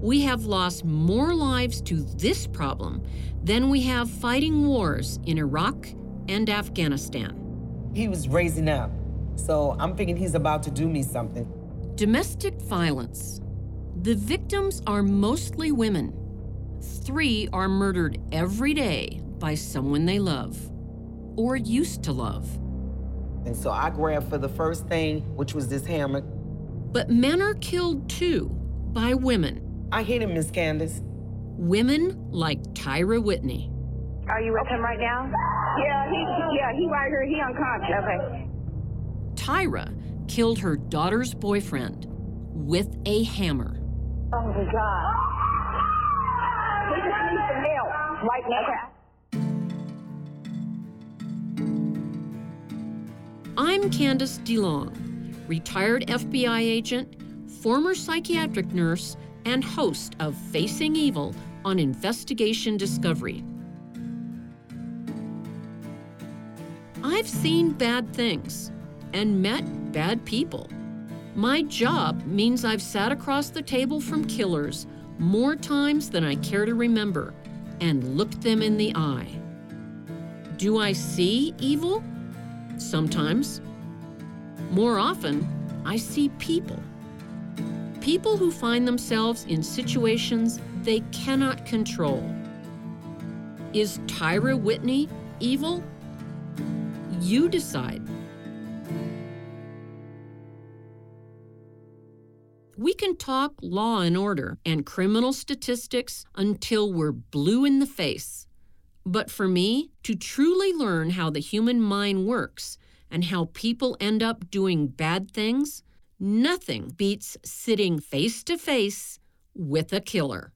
We have lost more lives to this problem than we have fighting wars in Iraq and Afghanistan. He was raising up, so I'm thinking he's about to do me something. Domestic violence. The victims are mostly women. Three are murdered every day by someone they love or used to love. And so I grabbed for the first thing, which was this hammer. But men are killed too by women. I hit him, Miss Candice. Women like Tyra Whitney. Are you with him right now? Yeah, he, yeah, he right here. He unconscious. Okay. Tyra killed her daughter's boyfriend with a hammer. Oh my God. We just need some help right now. Okay. I'm Candice DeLong, retired FBI agent, former psychiatric nurse, and host of Facing Evil on Investigation Discovery. I've seen bad things and met bad people. My job means I've sat across the table from killers more times than I care to remember and looked them in the eye. Do I see evil? Sometimes. More often, I see people. People who find themselves in situations they cannot control. Is Tyra Whitney evil? You decide. We can talk law and order and criminal statistics until we're blue in the face. But for me, to truly learn how the human mind works and how people end up doing bad things, nothing beats sitting face to face with a killer.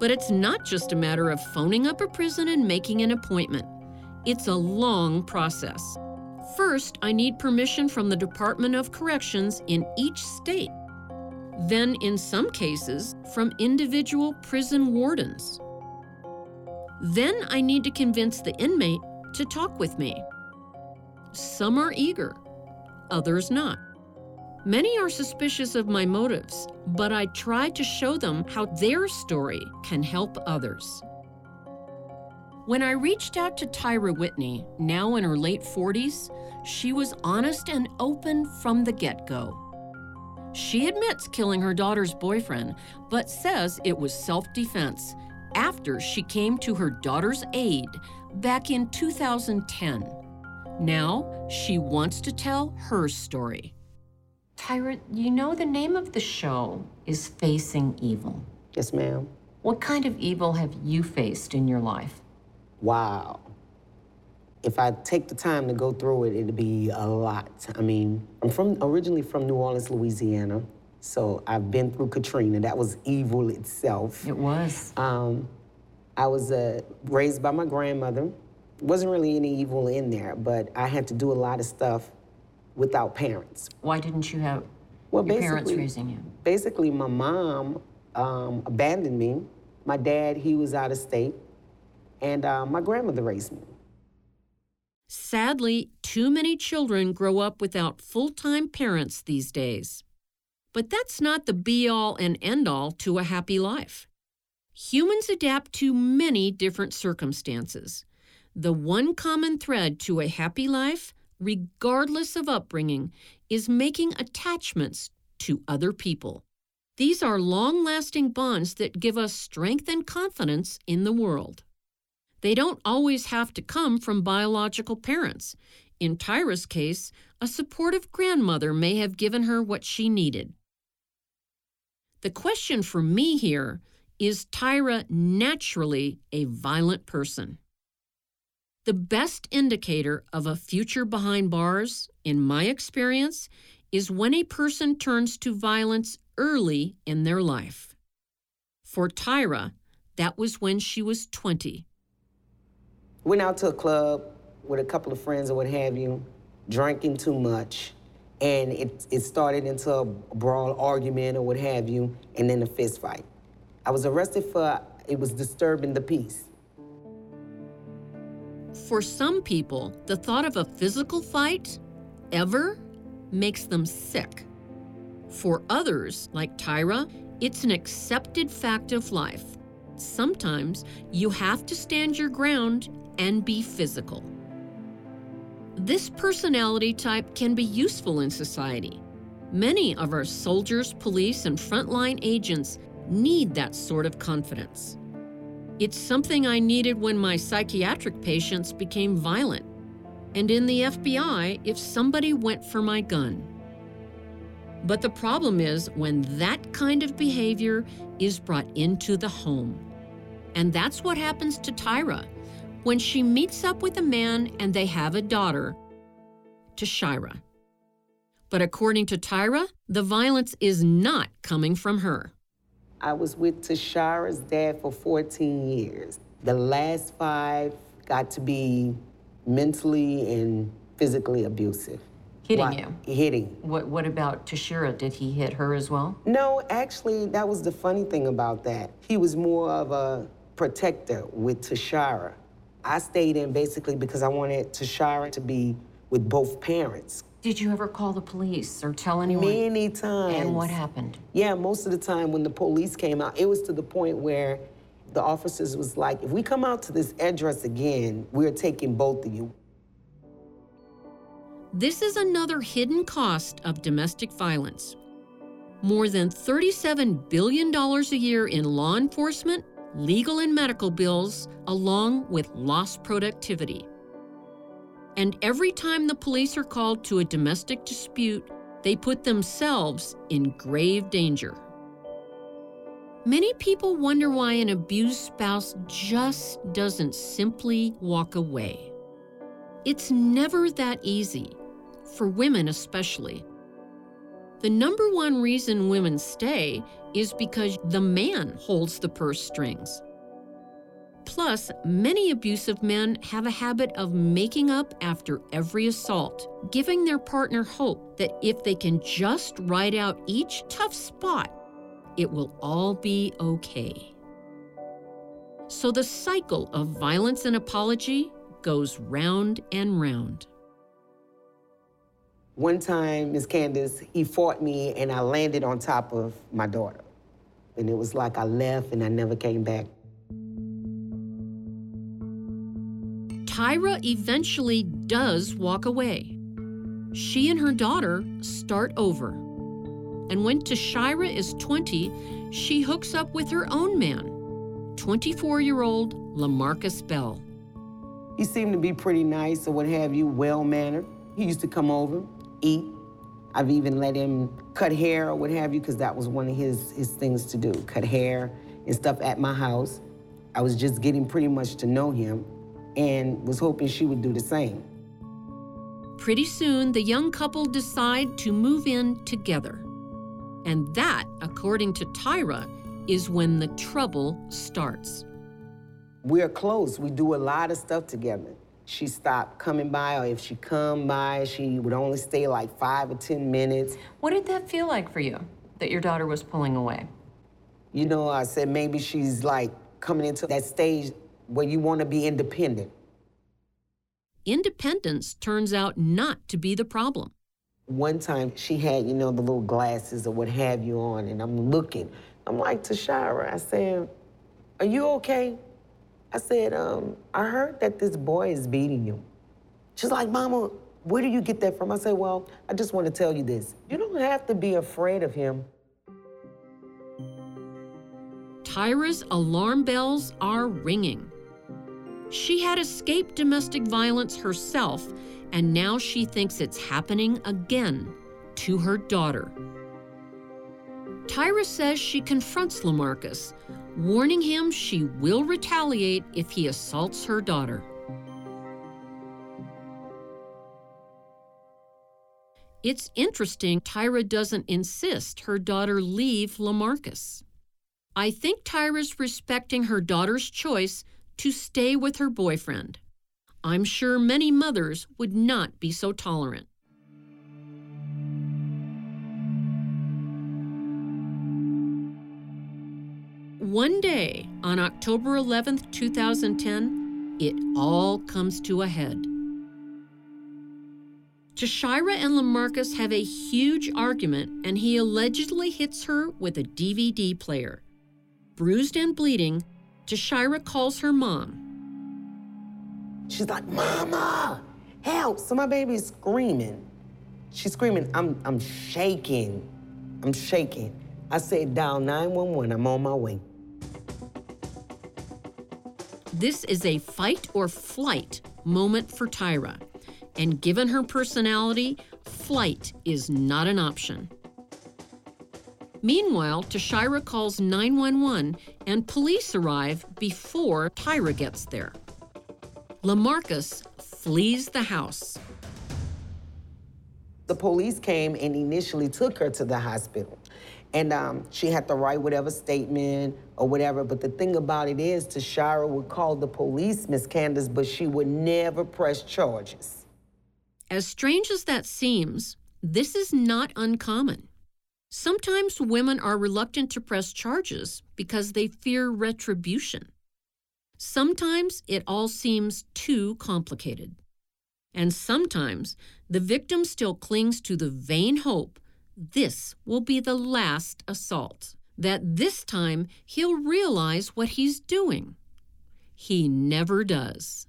But it's not just a matter of phoning up a prison and making an appointment. It's a long process. First, I need permission from the Department of Corrections in each state then, in some cases, from individual prison wardens. Then I need to convince the inmate to talk with me. Some are eager, others not. Many are suspicious of my motives, but I try to show them how their story can help others. When I reached out to Tyra Whitney, now in her late 40s, she was honest and open from the get go. She admits killing her daughter's boyfriend, but says it was self defense after she came to her daughter's aid back in 2010. Now she wants to tell her story. Tyra, you know the name of the show is Facing Evil. Yes, ma'am. What kind of evil have you faced in your life? Wow if I take the time to go through it, it'd be a lot. I mean, I'm from originally from New Orleans, Louisiana. So I've been through Katrina. That was evil itself. It was. Um, I was uh, raised by my grandmother. Wasn't really any evil in there, but I had to do a lot of stuff without parents. Why didn't you have well, your parents raising you? Basically, my mom um, abandoned me. My dad, he was out of state, and uh, my grandmother raised me. Sadly, too many children grow up without full time parents these days. But that's not the be all and end all to a happy life. Humans adapt to many different circumstances. The one common thread to a happy life, regardless of upbringing, is making attachments to other people. These are long lasting bonds that give us strength and confidence in the world. They don't always have to come from biological parents. In Tyra's case, a supportive grandmother may have given her what she needed. The question for me here is Tyra naturally a violent person? The best indicator of a future behind bars, in my experience, is when a person turns to violence early in their life. For Tyra, that was when she was 20. Went out to a club with a couple of friends or what have you, drinking too much, and it, it started into a brawl argument or what have you, and then a fist fight. I was arrested for it was disturbing the peace. For some people, the thought of a physical fight ever makes them sick. For others, like Tyra, it's an accepted fact of life. Sometimes you have to stand your ground and be physical. This personality type can be useful in society. Many of our soldiers, police, and frontline agents need that sort of confidence. It's something I needed when my psychiatric patients became violent, and in the FBI if somebody went for my gun. But the problem is when that kind of behavior is brought into the home. And that's what happens to Tyra when she meets up with a man and they have a daughter, Tashira. But according to Tyra, the violence is not coming from her. I was with Tashara's dad for 14 years. The last five got to be mentally and physically abusive. Hitting Why? you? Hitting. What, what about Tashira? Did he hit her as well? No, actually, that was the funny thing about that. He was more of a protector with Tashara. I stayed in basically because I wanted Tashara to be with both parents. Did you ever call the police or tell anyone? Many times. And what happened? Yeah, most of the time when the police came out, it was to the point where the officers was like, if we come out to this address again, we're taking both of you. This is another hidden cost of domestic violence. More than $37 billion a year in law enforcement, legal and medical bills, along with lost productivity. And every time the police are called to a domestic dispute, they put themselves in grave danger. Many people wonder why an abused spouse just doesn't simply walk away. It's never that easy, for women especially. The number one reason women stay is because the man holds the purse strings. Plus, many abusive men have a habit of making up after every assault, giving their partner hope that if they can just ride out each tough spot, it will all be okay. So the cycle of violence and apology goes round and round. One time, Miss Candice, he fought me and I landed on top of my daughter. And it was like I left and I never came back. Tyra eventually does walk away. She and her daughter start over. And when Tashira is 20, she hooks up with her own man, 24 year old Lamarcus Bell. He seemed to be pretty nice or what have you, well mannered. He used to come over, eat. I've even let him cut hair or what have you, because that was one of his, his things to do cut hair and stuff at my house. I was just getting pretty much to know him and was hoping she would do the same. Pretty soon, the young couple decide to move in together. And that, according to Tyra, is when the trouble starts. We're close. We do a lot of stuff together. She stopped coming by, or if she come by, she would only stay like five or 10 minutes. What did that feel like for you, that your daughter was pulling away? You know, I said maybe she's like coming into that stage where you want to be independent. Independence turns out not to be the problem. One time she had, you know, the little glasses or what have you on, and I'm looking. I'm like, Tashira, I said, Are you okay? I said, um, I heard that this boy is beating you. She's like, Mama, where do you get that from? I said, Well, I just want to tell you this. You don't have to be afraid of him. Tyra's alarm bells are ringing. She had escaped domestic violence herself, and now she thinks it's happening again to her daughter. Tyra says she confronts Lamarcus, warning him she will retaliate if he assaults her daughter. It's interesting Tyra doesn't insist her daughter leave Lamarcus. I think Tyra's respecting her daughter's choice to stay with her boyfriend. I'm sure many mothers would not be so tolerant. One day, on October 11, 2010, it all comes to a head. Tashira and Lamarcus have a huge argument, and he allegedly hits her with a DVD player. Bruised and bleeding, Tashira calls her mom. She's like, Mama, help. So my baby's screaming. She's screaming, I'm, I'm shaking. I'm shaking. I said, dial 911, I'm on my way. This is a fight or flight moment for Tyra. And given her personality, flight is not an option. Meanwhile, Tashira calls 911 and police arrive before Tyra gets there. Lamarcus flees the house. The police came and initially took her to the hospital. And um, she had to write whatever statement or whatever. But the thing about it is, Tashira would call the police, Miss Candice, but she would never press charges. As strange as that seems, this is not uncommon. Sometimes women are reluctant to press charges because they fear retribution. Sometimes it all seems too complicated. And sometimes the victim still clings to the vain hope this will be the last assault, that this time he'll realize what he's doing. He never does.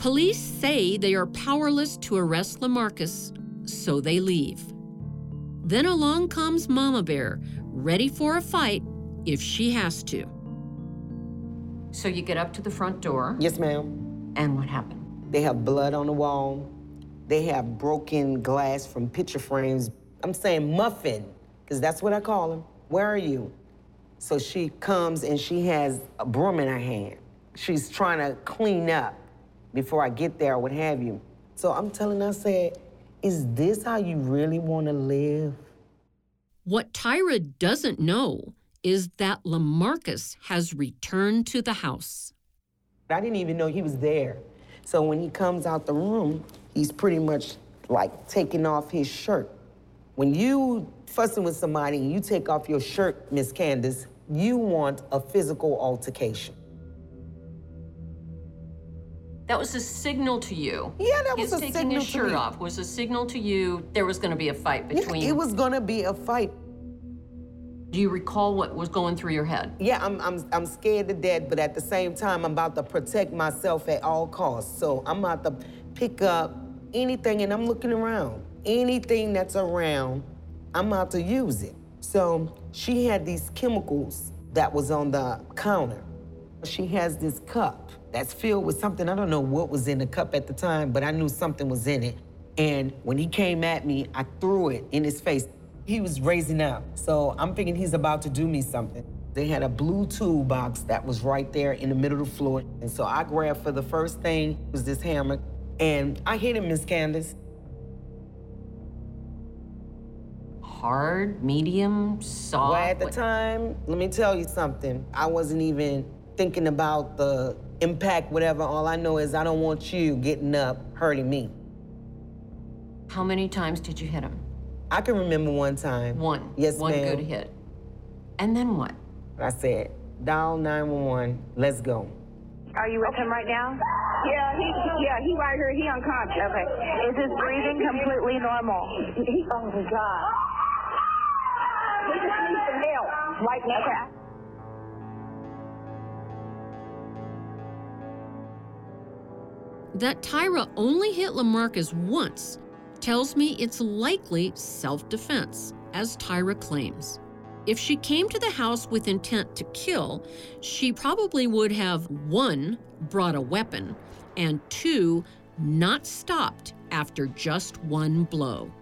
Police say they are powerless to arrest Lamarcus, so they leave. Then along comes Mama Bear, ready for a fight if she has to. So you get up to the front door. Yes, ma'am. And what happened? They have blood on the wall. They have broken glass from picture frames. I'm saying muffin, because that's what I call them. Where are you? So she comes and she has a broom in her hand. She's trying to clean up before I get there or what have you. So I'm telling her, I said, is this how you really want to live? What Tyra doesn't know is that Lamarcus has returned to the house. I didn't even know he was there. So when he comes out the room, he's pretty much like taking off his shirt. When you fussing with somebody and you take off your shirt, Miss Candice, you want a physical altercation. That was a signal to you. Yeah, that his was a taking his shirt off was a signal to you there was going to be a fight between. Yeah, it was gonna be a fight. Do you recall what was going through your head? Yeah, I'm, I'm, I'm scared to death, but at the same time, I'm about to protect myself at all costs. So I'm about to pick up anything, and I'm looking around. Anything that's around, I'm about to use it. So she had these chemicals that was on the counter. She has this cup that's filled with something. I don't know what was in the cup at the time, but I knew something was in it. And when he came at me, I threw it in his face. He was raising up. So I'm thinking he's about to do me something. They had a blue tool box that was right there in the middle of the floor. And so I grabbed for the first thing was this hammer. And I hit him, Miss Candice. Hard, medium, soft. Well, at the time, let me tell you something. I wasn't even thinking about the impact, whatever. All I know is I don't want you getting up, hurting me. How many times did you hit him? I can remember one time. One. Yes, One ma'am. good hit. And then what? I said, dial 911, let's go. Are you with him right now? Yeah, he, he yeah, he right here. He unconscious. Okay. Is his breathing completely normal? Oh my God. He just needs some help right now. Okay. That Tyra only hit Lamarcus once tells me it's likely self defense, as Tyra claims. If she came to the house with intent to kill, she probably would have one, brought a weapon, and two, not stopped after just one blow.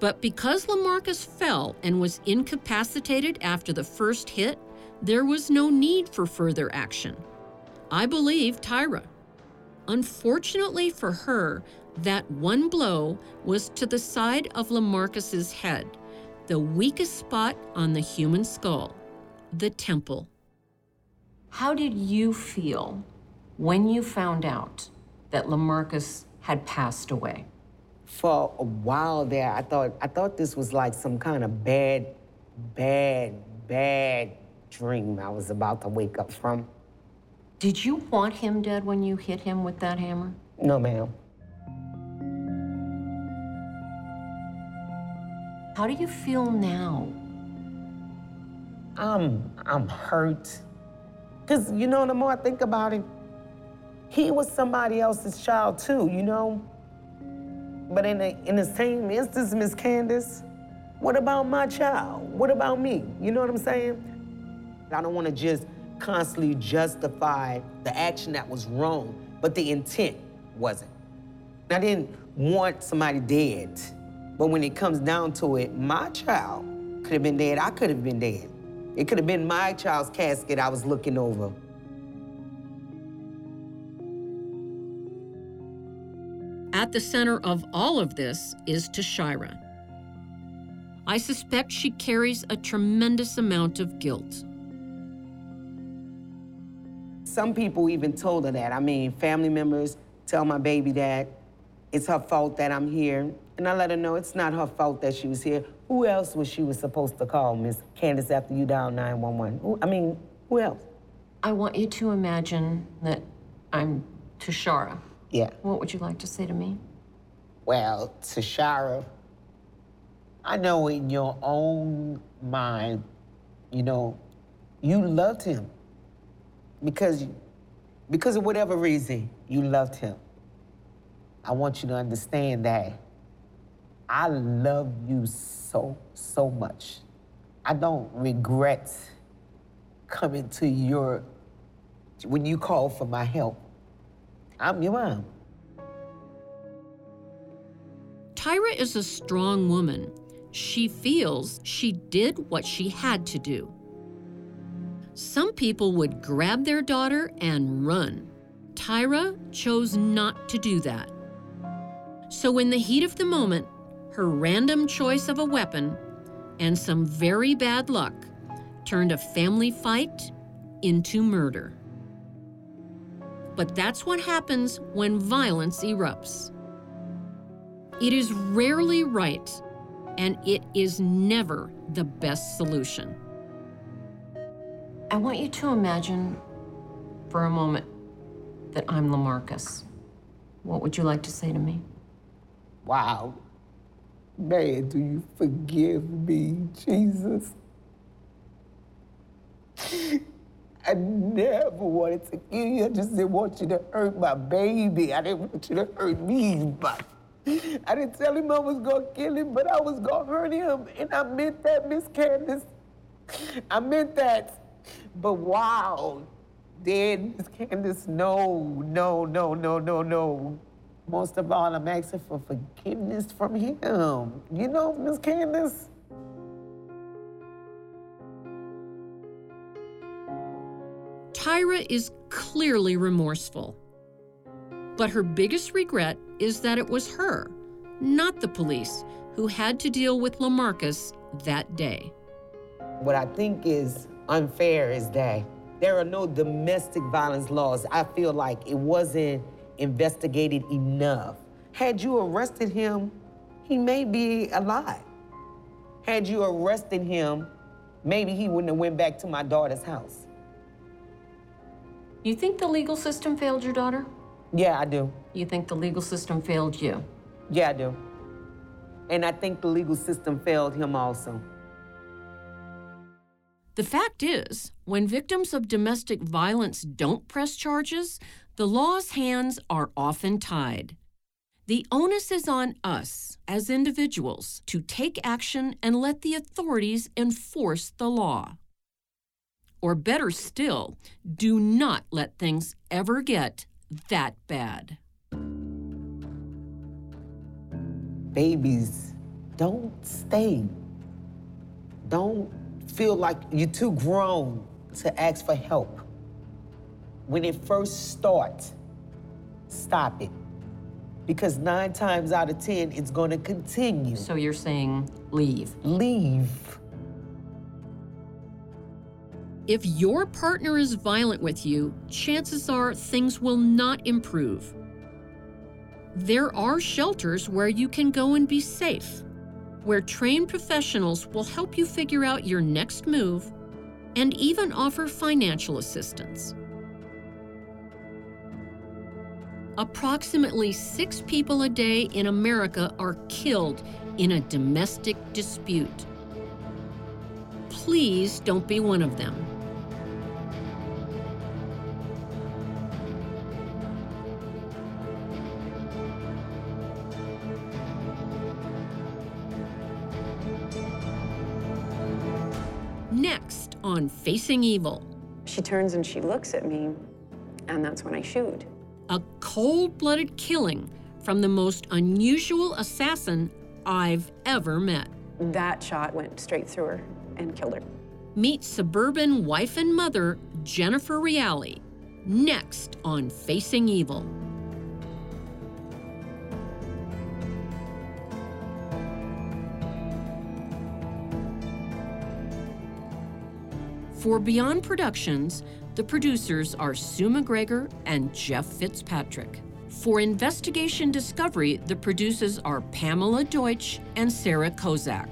But because Lamarcus fell and was incapacitated after the first hit, there was no need for further action. I believe Tyra. Unfortunately for her, that one blow was to the side of Lamarcus's head, the weakest spot on the human skull, the temple. How did you feel when you found out that Lamarcus had passed away? For a while there, I thought I thought this was like some kind of bad, bad, bad dream I was about to wake up from. Did you want him dead when you hit him with that hammer? No, ma'am. How do you feel now? I'm I'm hurt. Cause you know, the more I think about it, he was somebody else's child too, you know? But in the in the same instance, Miss Candice, what about my child? What about me? You know what I'm saying? I don't want to just constantly justify the action that was wrong, but the intent wasn't. I didn't want somebody dead. But when it comes down to it, my child could have been dead. I could have been dead. It could have been my child's casket I was looking over. At the center of all of this is Tashira. I suspect she carries a tremendous amount of guilt. Some people even told her that. I mean, family members tell my baby that it's her fault that I'm here. And I let her know it's not her fault that she was here. Who else was she was supposed to call, Miss Candice, after you dialed 911? Who, I mean, who else? I want you to imagine that I'm Tashara. Yeah. What would you like to say to me? Well, Tashara, I know in your own mind, you know, you loved him Because, because of whatever reason, you loved him. I want you to understand that I love you so, so much. I don't regret coming to your, when you call for my help. I'm your mom. Tyra is a strong woman. She feels she did what she had to do. People would grab their daughter and run. Tyra chose not to do that. So, in the heat of the moment, her random choice of a weapon and some very bad luck turned a family fight into murder. But that's what happens when violence erupts. It is rarely right, and it is never the best solution. I want you to imagine for a moment that I'm Lamarcus. What would you like to say to me? Wow. Man, do you forgive me, Jesus? I never wanted to kill you. I just didn't want you to hurt my baby. I didn't want you to hurt me, but I didn't tell him I was gonna kill him, but I was gonna hurt him. And I meant that, Miss Candice. I meant that. But wow, then Miss Candice, no, no, no, no, no, no. Most of all, I'm asking for forgiveness from him. You know, Miss Candice? Tyra is clearly remorseful. But her biggest regret is that it was her, not the police, who had to deal with Lamarcus that day. What I think is unfair is that there are no domestic violence laws. I feel like it wasn't investigated enough. Had you arrested him, he may be alive. Had you arrested him, maybe he wouldn't have went back to my daughter's house. You think the legal system failed your daughter? Yeah, I do. You think the legal system failed you? Yeah, I do. And I think the legal system failed him also. The fact is, when victims of domestic violence don't press charges, the law's hands are often tied. The onus is on us as individuals to take action and let the authorities enforce the law. Or better still, do not let things ever get that bad. Babies, don't stay. Don't feel like you're too grown to ask for help. When it first starts, stop it. Because nine times out of 10, it's going to continue. So you're saying leave. Leave. If your partner is violent with you, chances are things will not improve. There are shelters where you can go and be safe, where trained professionals will help you figure out your next move and even offer financial assistance. Approximately six people a day in America are killed in a domestic dispute. Please don't be one of them. On Facing Evil. She turns and she looks at me, and that's when I shoot. A cold blooded killing from the most unusual assassin I've ever met. That shot went straight through her and killed her. Meet suburban wife and mother Jennifer Reali. Next on Facing Evil. For Beyond Productions, the producers are Sue McGregor and Jeff Fitzpatrick. For Investigation Discovery, the producers are Pamela Deutsch and Sarah Kozak.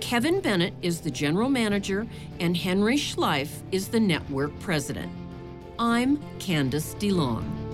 Kevin Bennett is the general manager, and Henry Schleif is the network president. I'm Candice DeLong.